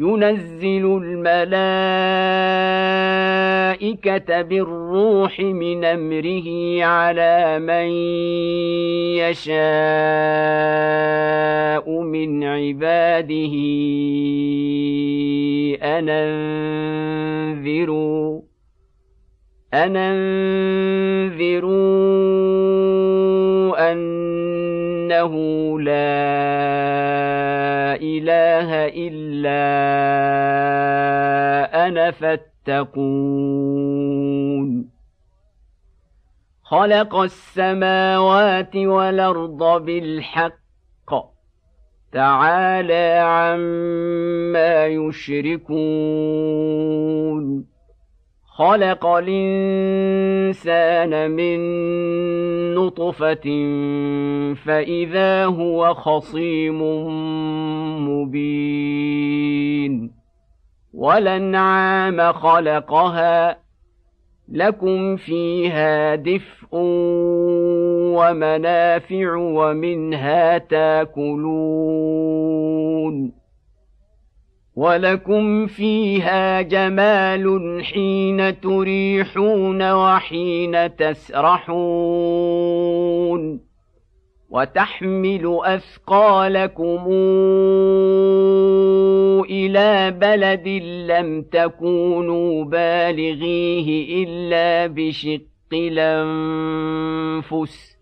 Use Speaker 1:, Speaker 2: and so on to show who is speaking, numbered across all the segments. Speaker 1: ينزل الملائكة بالروح من أمره على من يشاء من عباده أنذروا أنذروا أن انه لا اله الا انا فاتقون خلق السماوات والارض بالحق تعالى عما يشركون خلق الإنسان من نطفة فإذا هو خصيم مبين ولنعام خلقها لكم فيها دفء ومنافع ومنها تاكلون ولكم فيها جمال حين تريحون وحين تسرحون وتحمل اثقالكم الى بلد لم تكونوا بالغيه الا بشق الانفس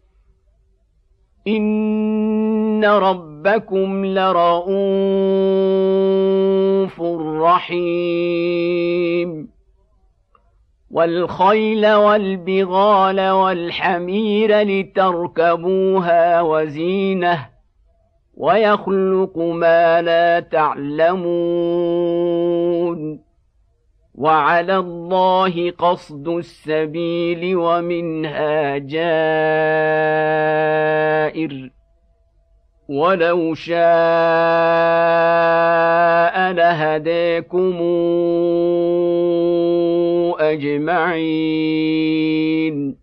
Speaker 1: إن ربكم لرؤوف رحيم والخيل والبغال والحمير لتركبوها وزينه ويخلق ما لا تعلمون وعلى الله قصد السبيل ومنها جائر ولو شاء لهداكم اجمعين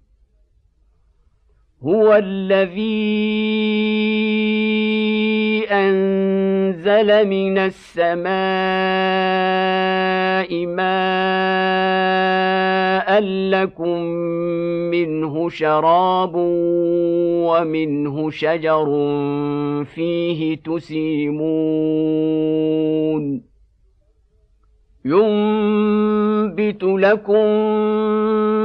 Speaker 1: هو الذي أنزل من السماء ماء لكم منه شراب ومنه شجر فيه تسيمون ينبت لكم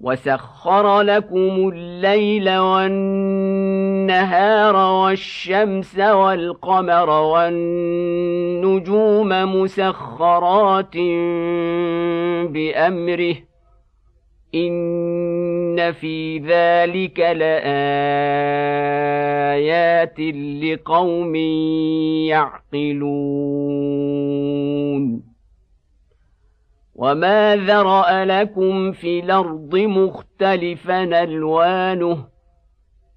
Speaker 1: وسخر لكم الليل والنهار والشمس والقمر والنجوم مسخرات بامره ان في ذلك لايات لقوم يعقلون وما ذرأ لكم في الأرض مختلفا ألوانه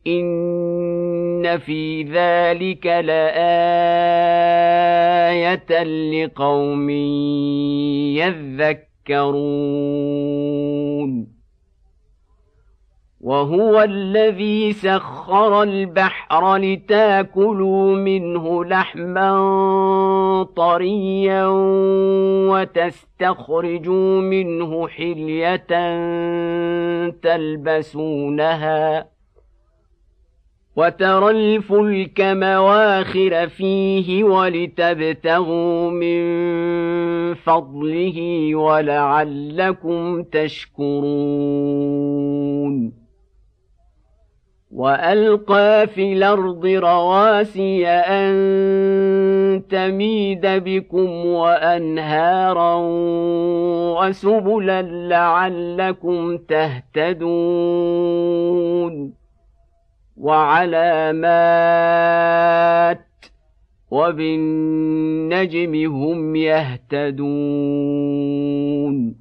Speaker 1: إن في ذلك لآية لقوم يذكرون وهو الذي سخر البحر لتاكلوا منه لحما طريا وتستخرجوا منه حليه تلبسونها وترى الفلك مواخر فيه ولتبتغوا من فضله ولعلكم تشكرون والقى في الارض رواسي ان تميد بكم وانهارا وسبلا لعلكم تهتدون وعلامات وبالنجم هم يهتدون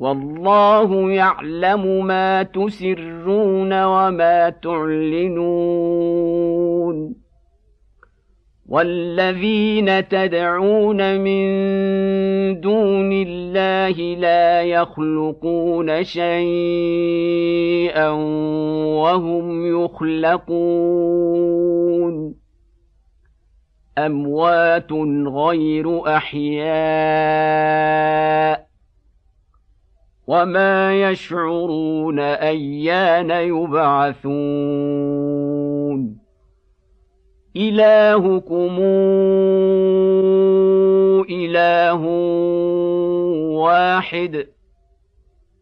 Speaker 1: والله يعلم ما تسرون وما تعلنون والذين تدعون من دون الله لا يخلقون شيئا وهم يخلقون اموات غير احياء وما يشعرون ايان يبعثون الهكم اله واحد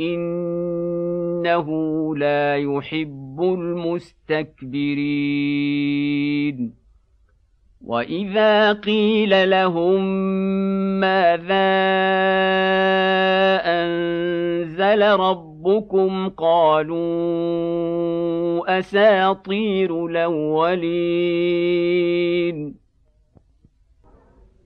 Speaker 1: انه لا يحب المستكبرين واذا قيل لهم ماذا انزل ربكم قالوا اساطير الاولين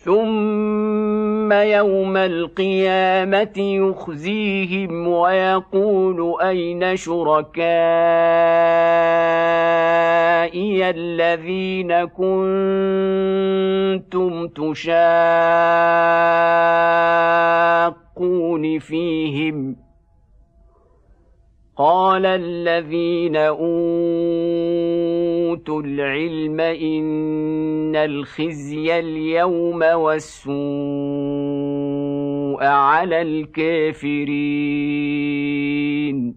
Speaker 1: ثم يوم القيامة يخزيهم ويقول أين شركائي الذين كنتم تشاقون فيهم ۖ قال الذين أوتوا أوتوا العلم إن الخزي اليوم والسوء على الكافرين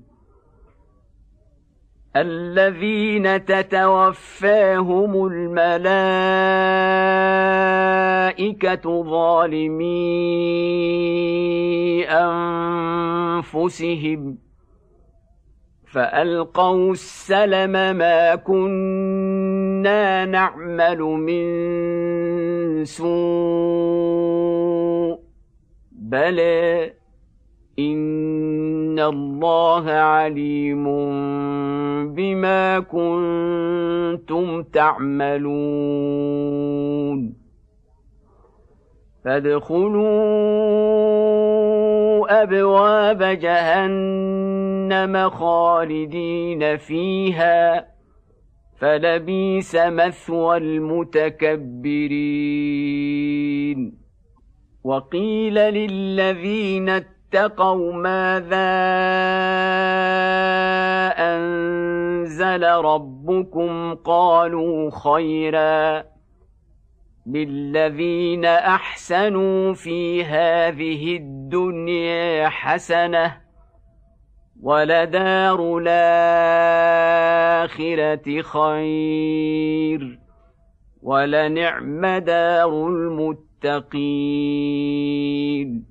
Speaker 1: الذين تتوفاهم الملائكة ظالمي أنفسهم ۖ فألقوا السلم ما كنا نعمل من سوء بل إن الله عليم بما كنتم تعملون فادخلوا ابواب جهنم خالدين فيها فلبيس مثوى المتكبرين وقيل للذين اتقوا ماذا انزل ربكم قالوا خيرا للذين احسنوا في هذه الدنيا حسنه ولدار الاخره خير ولنعم دار المتقين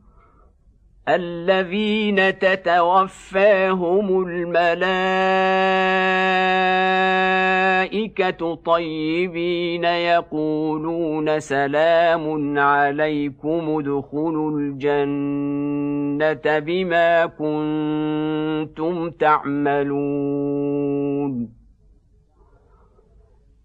Speaker 1: الذين تتوفاهم الملائكه طيبين يقولون سلام عليكم ادخلوا الجنه بما كنتم تعملون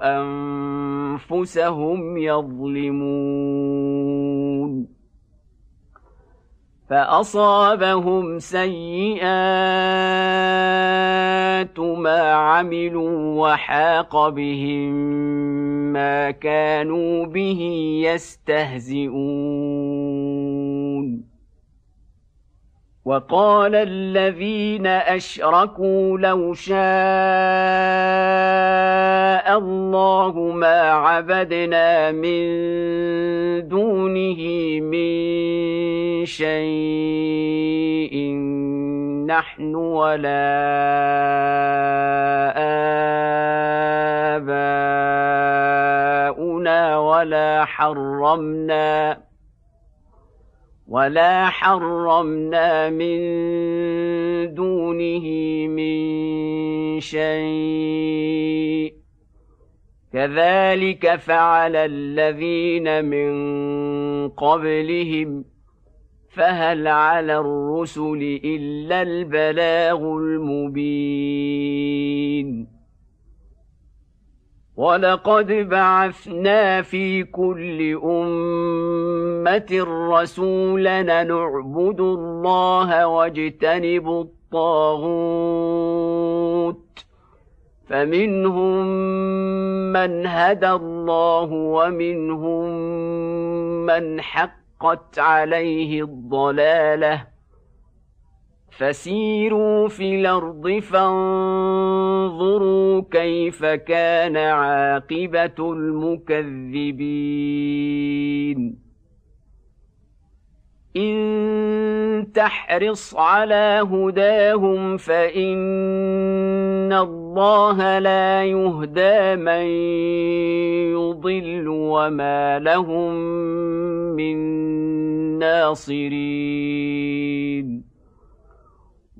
Speaker 1: انفسهم يظلمون فاصابهم سيئات ما عملوا وحاق بهم ما كانوا به يستهزئون وقال الذين اشركوا لو شاء الله ما عبدنا من دونه من شيء نحن ولا اباؤنا ولا حرمنا ولا حرمنا من دونه من شيء كذلك فعل الذين من قبلهم فهل على الرسل الا البلاغ المبين ولقد بعثنا في كل أمة رسولا نعبد الله واجتنب الطاغوت فمنهم من هدى الله ومنهم من حقت عليه الضلاله فسيروا في الارض فانظروا كيف كان عاقبه المكذبين ان تحرص على هداهم فان الله لا يهدى من يضل وما لهم من ناصرين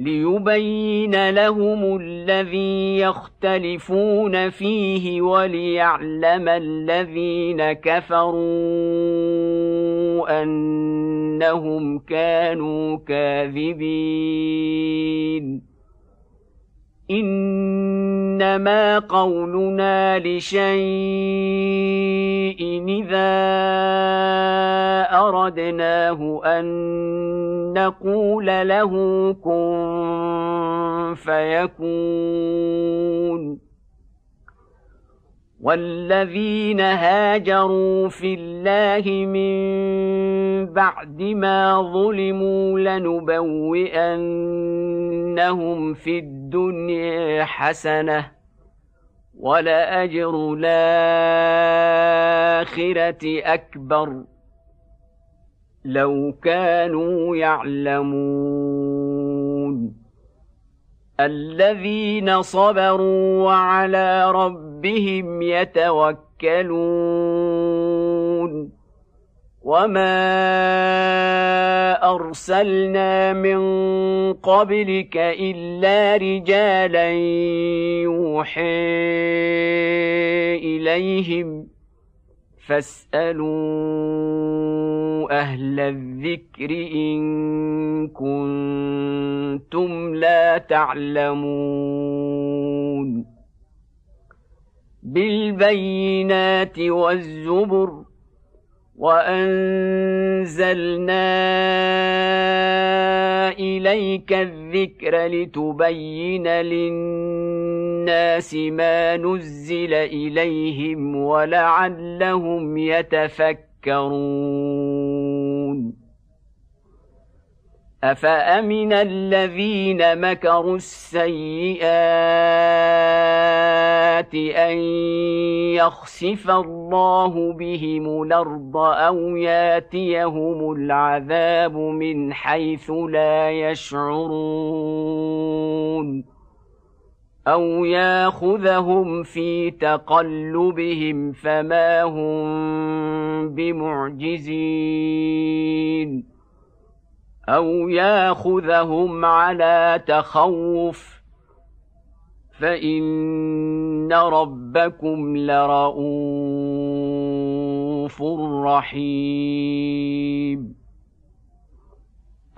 Speaker 1: ليبين لهم الذي يختلفون فيه وليعلم الذين كفروا انهم كانوا كاذبين ما قولنا لشيء إذا أردناه أن نقول له كن فيكون والذين هاجروا في الله من بعد ما ظلموا لنبوئنهم في الدنيا حسنه ولأجر الآخرة أكبر لو كانوا يعلمون الذين صبروا وعلى ربهم يتوكلون وما ارسلنا من قبلك الا رجالا يوحي اليهم فاسالوا اهل الذكر ان كنتم لا تعلمون بالبينات والزبر وانزلنا اليك الذكر لتبين للناس ما نزل اليهم ولعلهم يتفكرون افامن الذين مكروا السيئات ان يخسف الله بهم الارض او ياتيهم العذاب من حيث لا يشعرون او ياخذهم في تقلبهم فما هم بمعجزين او ياخذهم على تخوف فان ربكم لرؤوف رحيم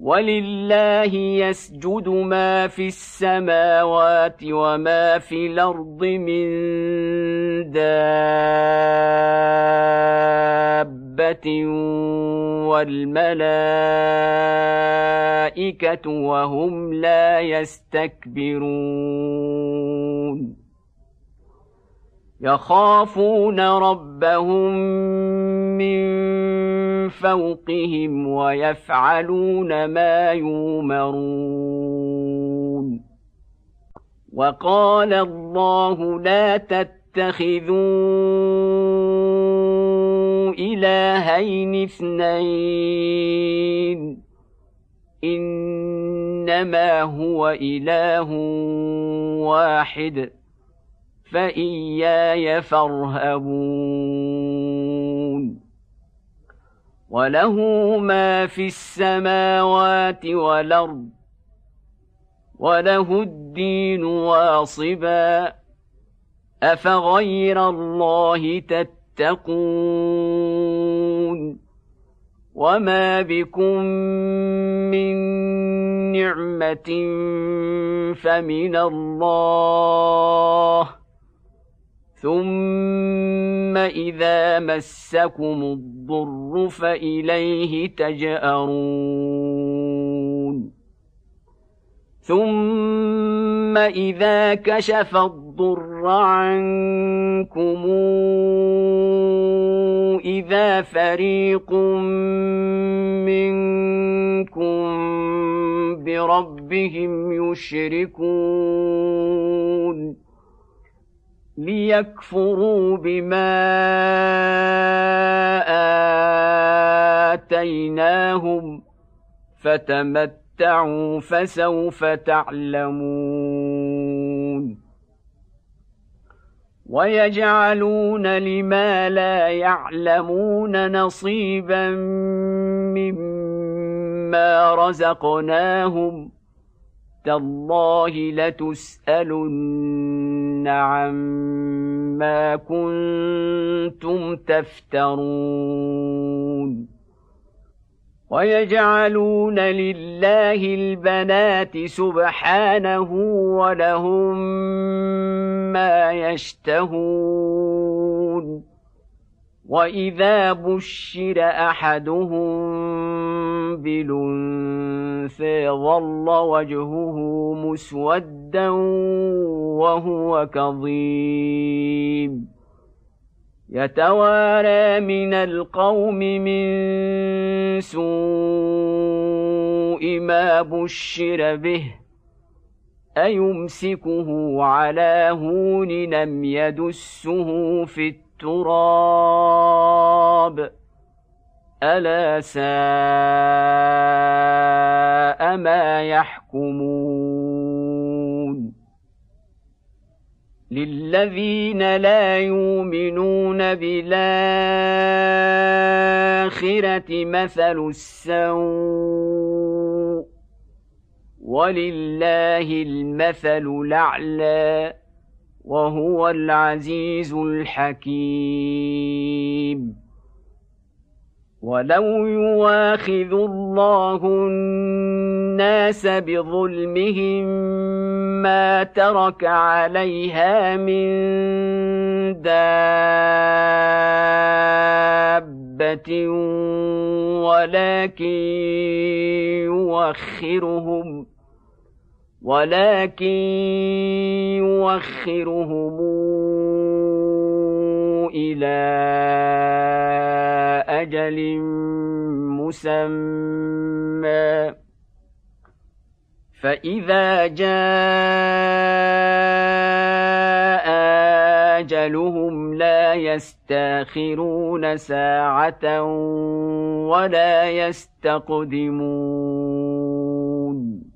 Speaker 1: ولله يسجد ما في السماوات وما في الارض من دابه والملائكه وهم لا يستكبرون يخافون ربهم من فوقهم ويفعلون ما يؤمرون وقال الله لا تتخذوا الهين اثنين انما هو اله واحد فاياي فارهبون وله ما في السماوات والارض وله الدين واصبا افغير الله تتقون وما بكم من نعمه فمن الله ثم اذا مسكم الضر فاليه تجارون ثم اذا كشف الضر عنكم اذا فريق منكم بربهم يشركون ليكفروا بما اتيناهم فتمتعوا فسوف تعلمون ويجعلون لما لا يعلمون نصيبا مما رزقناهم تالله لتسالن عما نعم كنتم تفترون ويجعلون لله البنات سبحانه ولهم ما يشتهون واذا بشر احدهم بالانثى ظل وجهه مسودا وهو كظيم يتوارى من القوم من سوء ما بشر به ايمسكه على هون لم يدسه في التراب التراب الا ساء ما يحكمون للذين لا يؤمنون بالاخره مثل السوء ولله المثل الاعلى وهو العزيز الحكيم ولو يواخذ الله الناس بظلمهم ما ترك عليها من دابه ولكن يوخرهم ولكن يوخرهم الى اجل مسمى فاذا جاء اجلهم لا يستاخرون ساعه ولا يستقدمون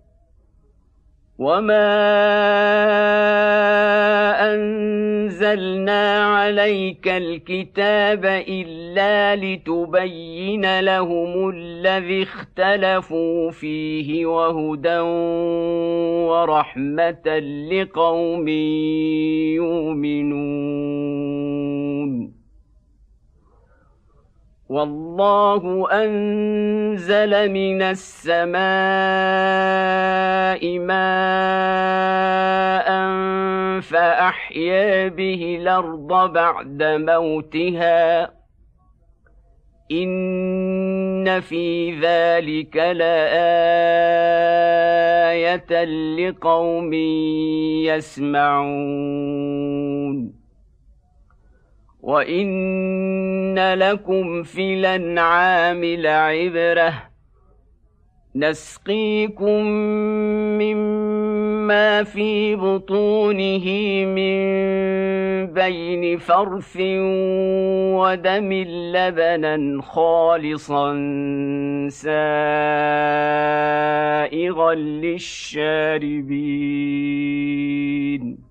Speaker 1: وما انزلنا عليك الكتاب الا لتبين لهم الذي اختلفوا فيه وهدى ورحمه لقوم يؤمنون والله انزل من السماء ماء فاحيا به الارض بعد موتها ان في ذلك لايه لقوم يسمعون وان لكم في الانعام لعبره نسقيكم مما في بطونه من بين فرث ودم لبنا خالصا سائغا للشاربين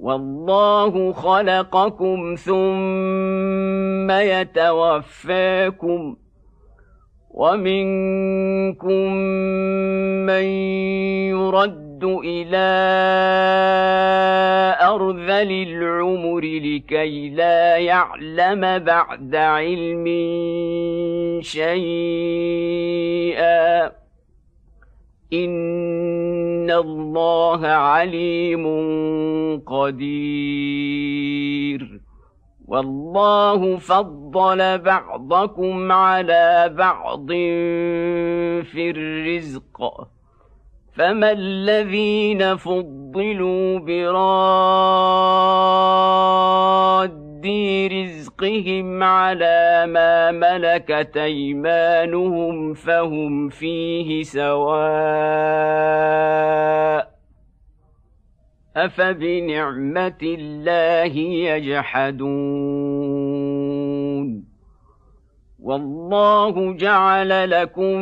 Speaker 1: والله خلقكم ثم يتوفاكم ومنكم من يرد الى ارذل العمر لكي لا يعلم بعد علم شيئا إن ان الله عليم قدير والله فضل بعضكم على بعض في الرزق فما الذين فضلوا براد مقدي رزقهم على ما ملكت ايمانهم فهم فيه سواء افبنعمه الله يجحدون والله جعل لكم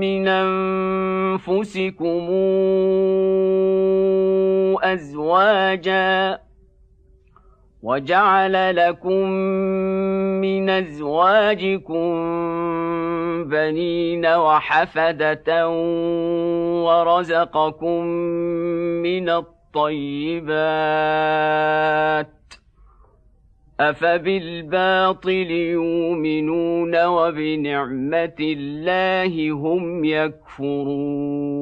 Speaker 1: من انفسكم ازواجا وجعل لكم من ازواجكم بنين وحفده ورزقكم من الطيبات افبالباطل يؤمنون وبنعمه الله هم يكفرون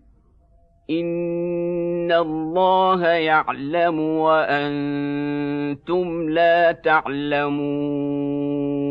Speaker 1: إن الله يعلم وأنتم لا تعلمون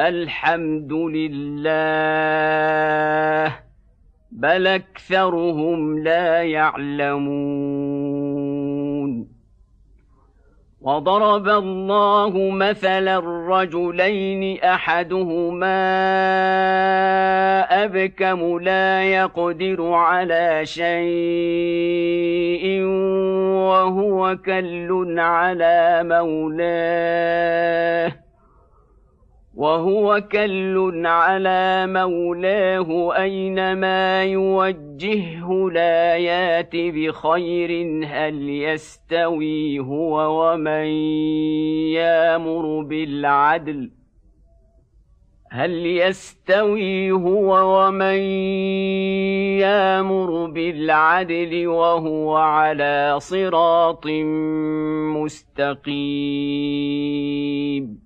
Speaker 1: الحمد لله بل اكثرهم لا يعلمون وضرب الله مثلا الرجلين احدهما ابكم لا يقدر على شيء وهو كل على مولاه وهو كل على مولاه اينما يوجهه لا يات بخير هل يستوي هو ومن يامر بالعدل هل يستوي هو ومن يامر بالعدل وهو على صراط مستقيم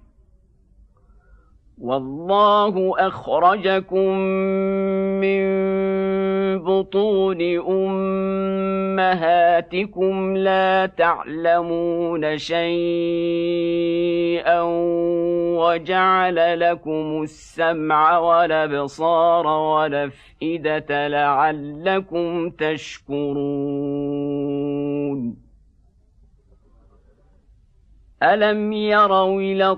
Speaker 1: والله اخرجكم من بطون امهاتكم لا تعلمون شيئا وجعل لكم السمع والابصار والافئده لعلكم تشكرون الم يروا الى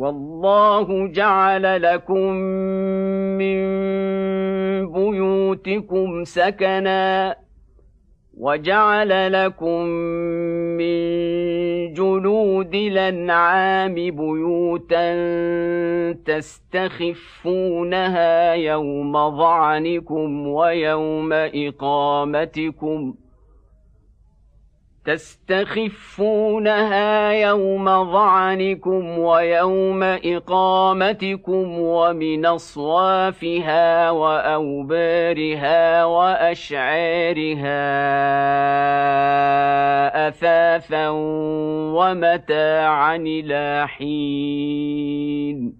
Speaker 1: والله جعل لكم من بيوتكم سكنا وجعل لكم من جلود الانعام بيوتا تستخفونها يوم ظعنكم ويوم اقامتكم ۖ تستخفونها يوم ظعنكم ويوم إقامتكم ومن أصوافها وأوبارها وأشعارها أثاثا ومتاعا إلى حين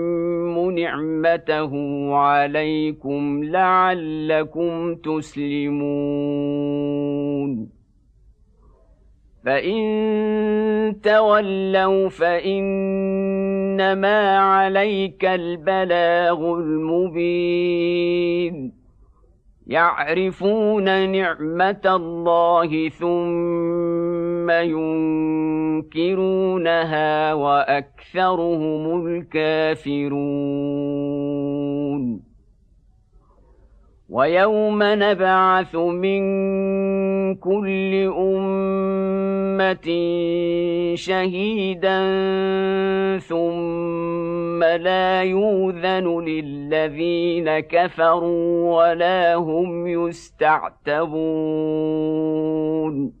Speaker 1: نعمته عليكم لعلكم تسلمون فإن تولوا فإنما عليك البلاغ المبين يعرفون نعمة الله ثم ينكرونها واكثرهم الكافرون ويوم نبعث من كل امه شهيدا ثم لا يوذن للذين كفروا ولا هم يستعتبون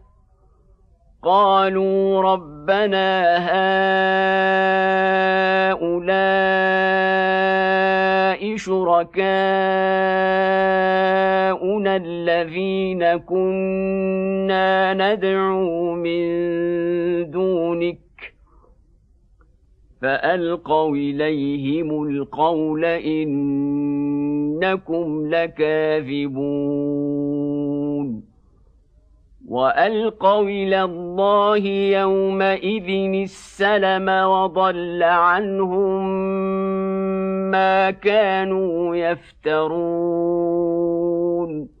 Speaker 1: قالوا ربنا هؤلاء شركاؤنا الذين كنا ندعو من دونك فالقوا اليهم القول انكم لكاذبون وألقوا إلى الله يومئذ السلم وضل عنهم ما كانوا يفترون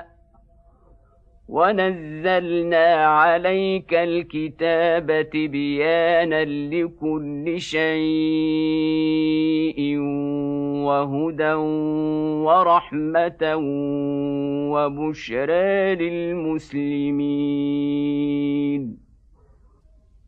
Speaker 1: ونزلنا عليك الكتاب بيانا لكل شيء وهدى ورحمه وبشرى للمسلمين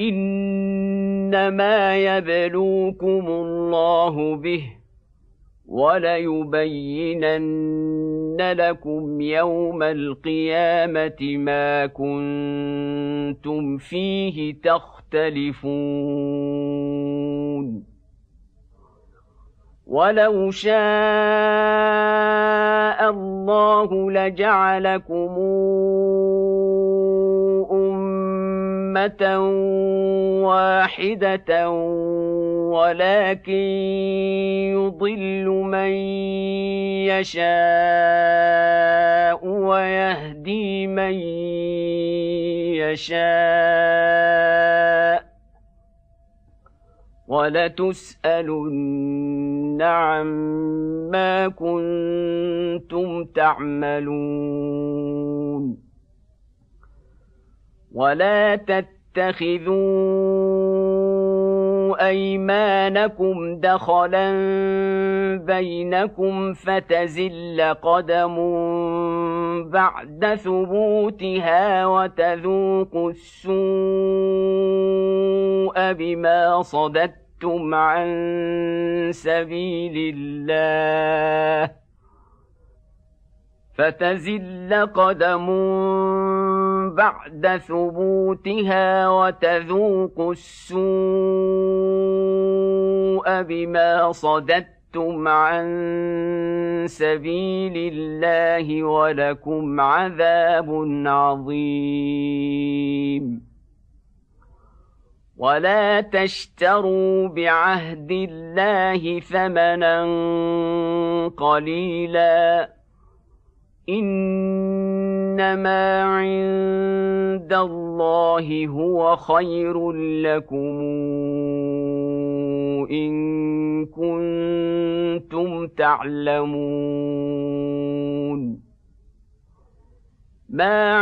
Speaker 1: انما يبلوكم الله به وليبينن لكم يوم القيامه ما كنتم فيه تختلفون ولو شاء الله لجعلكم امه واحده ولكن يضل من يشاء ويهدي من يشاء ولتسالن عما كنتم تعملون ولا تتخذوا ايمانكم دخلا بينكم فتزل قدم بعد ثبوتها وتذوقوا السوء بما صددتم عن سبيل الله فتزل قدم بعد ثبوتها وتذوقوا السوء بما صددتم عن سبيل الله ولكم عذاب عظيم ولا تشتروا بعهد الله ثمنا قليلا انما عند الله هو خير لكم ان كنتم تعلمون ما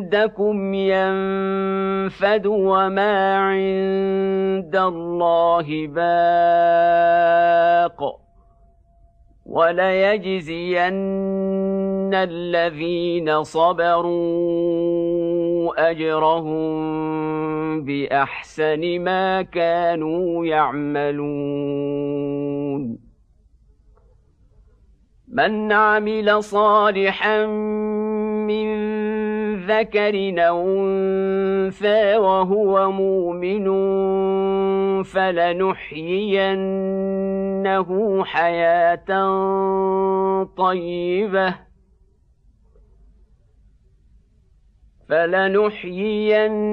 Speaker 1: عندكم ينفد وما عند الله باق وليجزين الذين صبروا اجرهم باحسن ما كانوا يعملون من عمل صالحا ذكر أو أنثى وهو مؤمن فلنحيينه حياة طيبة فلنحيينه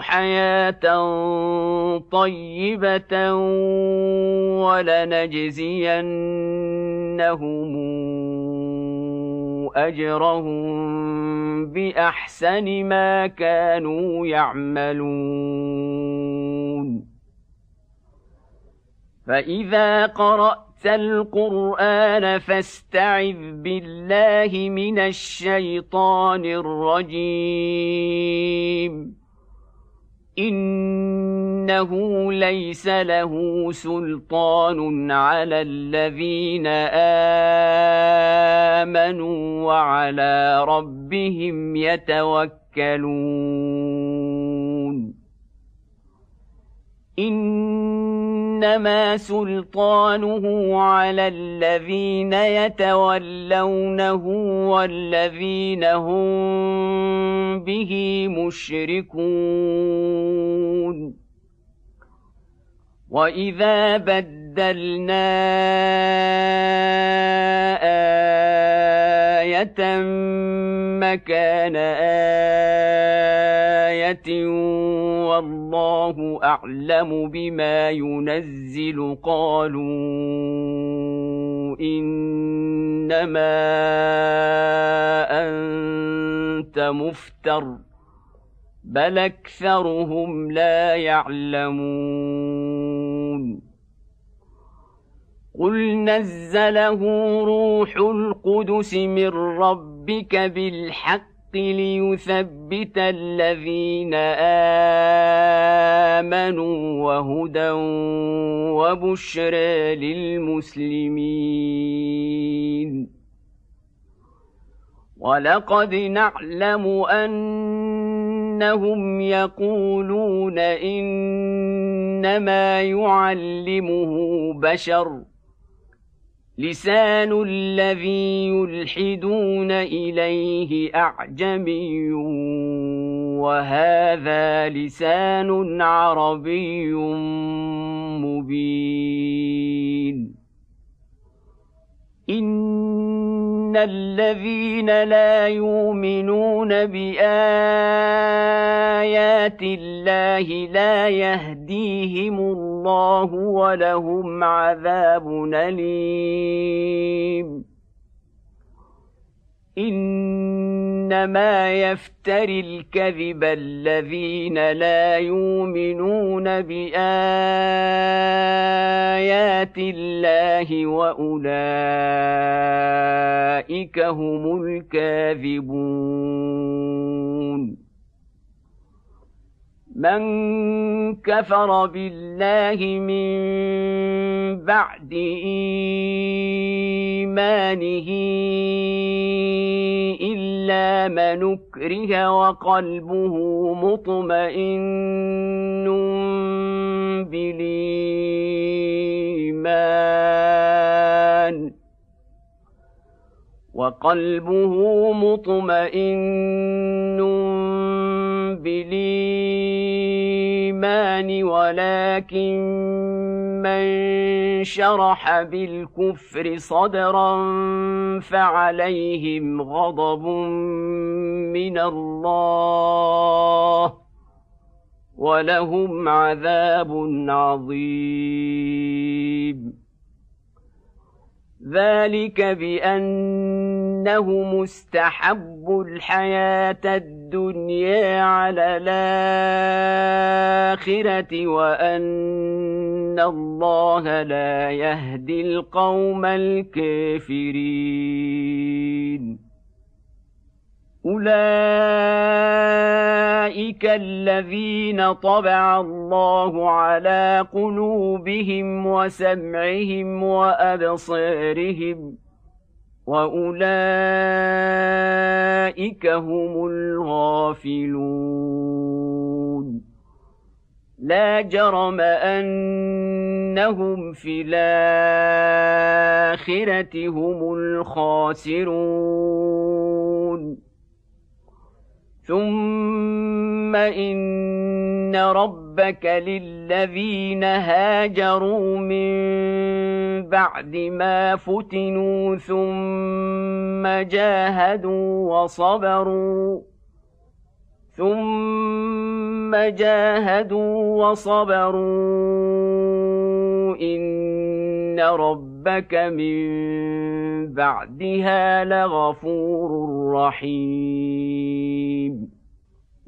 Speaker 1: حياة طيبة ولنجزينهم اجرهم باحسن ما كانوا يعملون فاذا قرات القران فاستعذ بالله من الشيطان الرجيم انه ليس له سلطان على الذين امنوا وعلى ربهم يتوكلون انما سلطانه على الذين يتولونه والذين هم به مشركون واذا بدلنا ايه مكان ايه والله اعلم بما ينزل قالوا انما انت مفتر بل اكثرهم لا يعلمون قل نزله روح القدس من ربك بالحق بالحق ليثبت الذين امنوا وهدى وبشرى للمسلمين ولقد نعلم انهم يقولون انما يعلمه بشر لسان الذي يلحدون اليه اعجمي وهذا لسان عربي مبين ان الذين لا يؤمنون بايات الله لا يهديهم الله ولهم عذاب اليم انما يفتري الكذب الذين لا يؤمنون بايات الله واولئك هم الكاذبون من كفر بالله من بعد ايمانه الا من اكره وقلبه مطمئن بالايمان وقلبه مطمئن بالإيمان ولكن من شرح بالكفر صدرا فعليهم غضب من الله ولهم عذاب عظيم ذلك بأنهم استحبوا الحياة الدنيا الدنيا على الآخرة وأن الله لا يهدي القوم الكافرين اولئك الذين طبع الله على قلوبهم وسمعهم وابصارهم واولئك هم الغافلون لا جرم انهم في الاخره هم الخاسرون ثم ان ربك للذين هاجروا من بعد ما فتنوا ثم جاهدوا وصبروا ثم جاهدوا وصبروا ان ربك ربك من بعدها لغفور رحيم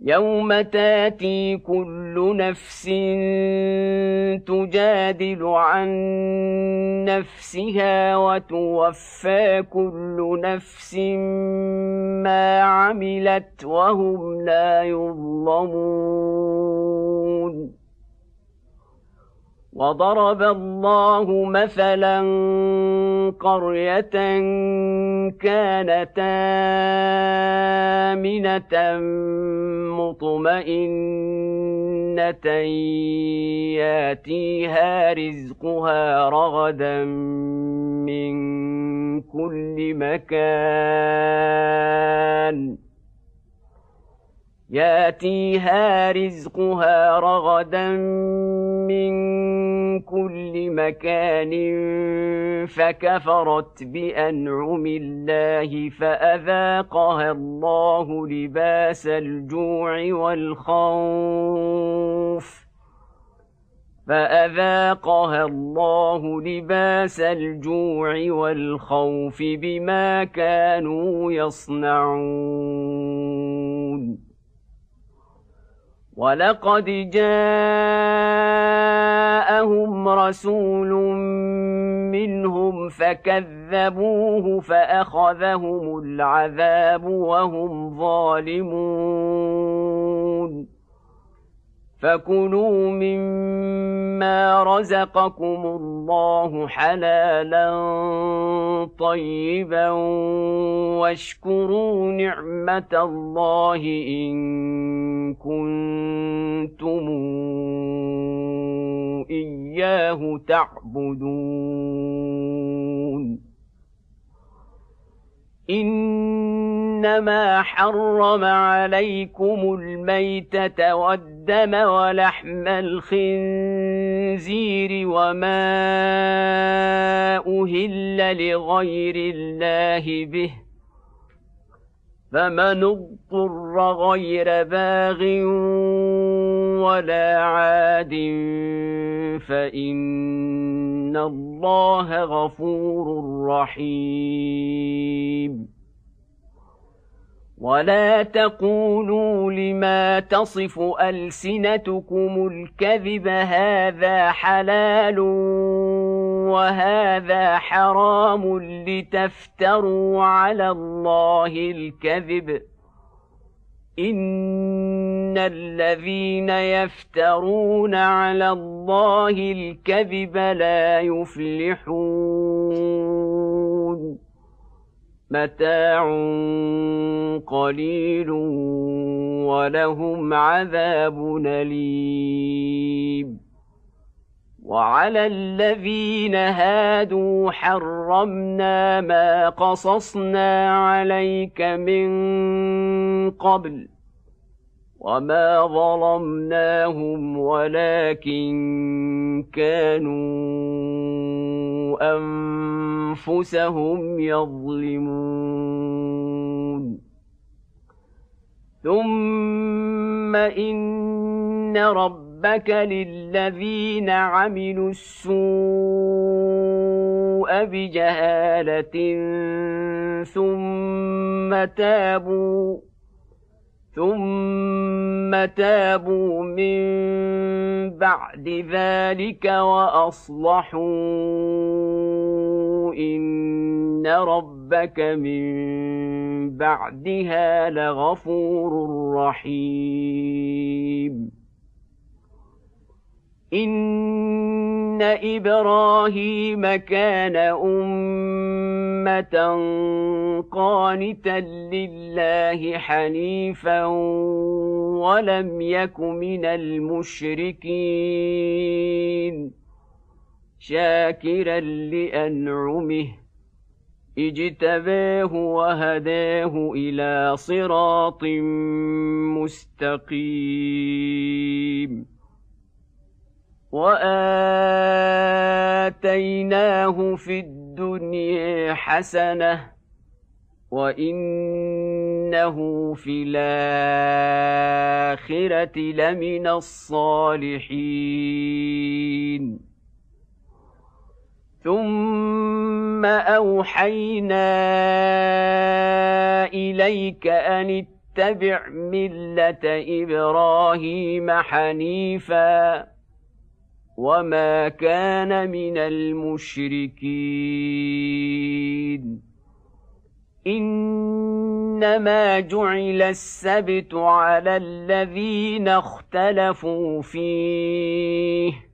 Speaker 1: يوم تاتي كل نفس تجادل عن نفسها وتوفى كل نفس ما عملت وهم لا يظلمون وضرب الله مثلا قريه كانت امنه مطمئنه ياتيها رزقها رغدا من كل مكان ياتيها رزقها رغدا من كل مكان فكفرت بانعم الله فاذاقها الله لباس الجوع والخوف فاذاقها الله لباس الجوع والخوف بما كانوا يصنعون ولقد جاءهم رسول منهم فكذبوه فاخذهم العذاب وهم ظالمون فكلوا مما رزقكم الله حلالا طيبا واشكروا نعمه الله ان كنتم اياه تعبدون انما حرم عليكم الميته والدم الدم ولحم الخنزير وما أهل لغير الله به فمن اضطر غير باغ ولا عاد فإن الله غفور رحيم ولا تقولوا لما تصف السنتكم الكذب هذا حلال وهذا حرام لتفتروا على الله الكذب ان الذين يفترون على الله الكذب لا يفلحون متاع قليل ولهم عذاب اليم وعلى الذين هادوا حرمنا ما قصصنا عليك من قبل وما ظلمناهم ولكن كانوا أنفسهم انفسهم يظلمون ثم ان ربك للذين عملوا السوء بجهاله ثم تابوا ثم تابوا من بعد ذلك واصلحوا إن ربك من بعدها لغفور رحيم إن إبراهيم كان أمة قانتا لله حنيفا ولم يك من المشركين شاكرا لانعمه اجتباه وهداه الى صراط مستقيم واتيناه في الدنيا حسنه وانه في الاخره لمن الصالحين ثم اوحينا اليك ان اتبع مله ابراهيم حنيفا وما كان من المشركين انما جعل السبت على الذين اختلفوا فيه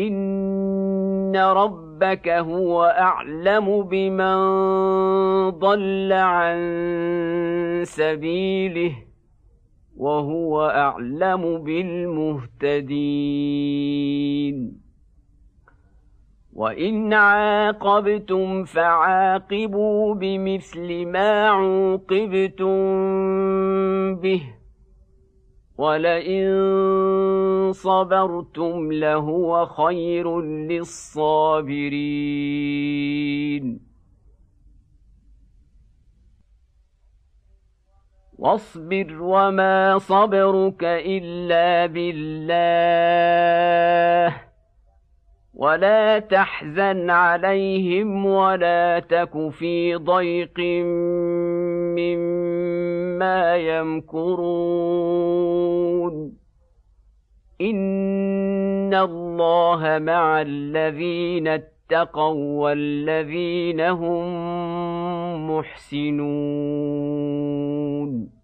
Speaker 1: إن ربك هو أعلم بمن ضل عن سبيله وهو أعلم بالمهتدين وإن عاقبتم فعاقبوا بمثل ما عوقبتم به ۖ ولئن صبرتم لهو خير للصابرين واصبر وما صبرك الا بالله ولا تحزن عليهم ولا تك في ضيق من ما يمكرون ان الله مع الذين اتقوا والذين هم محسنون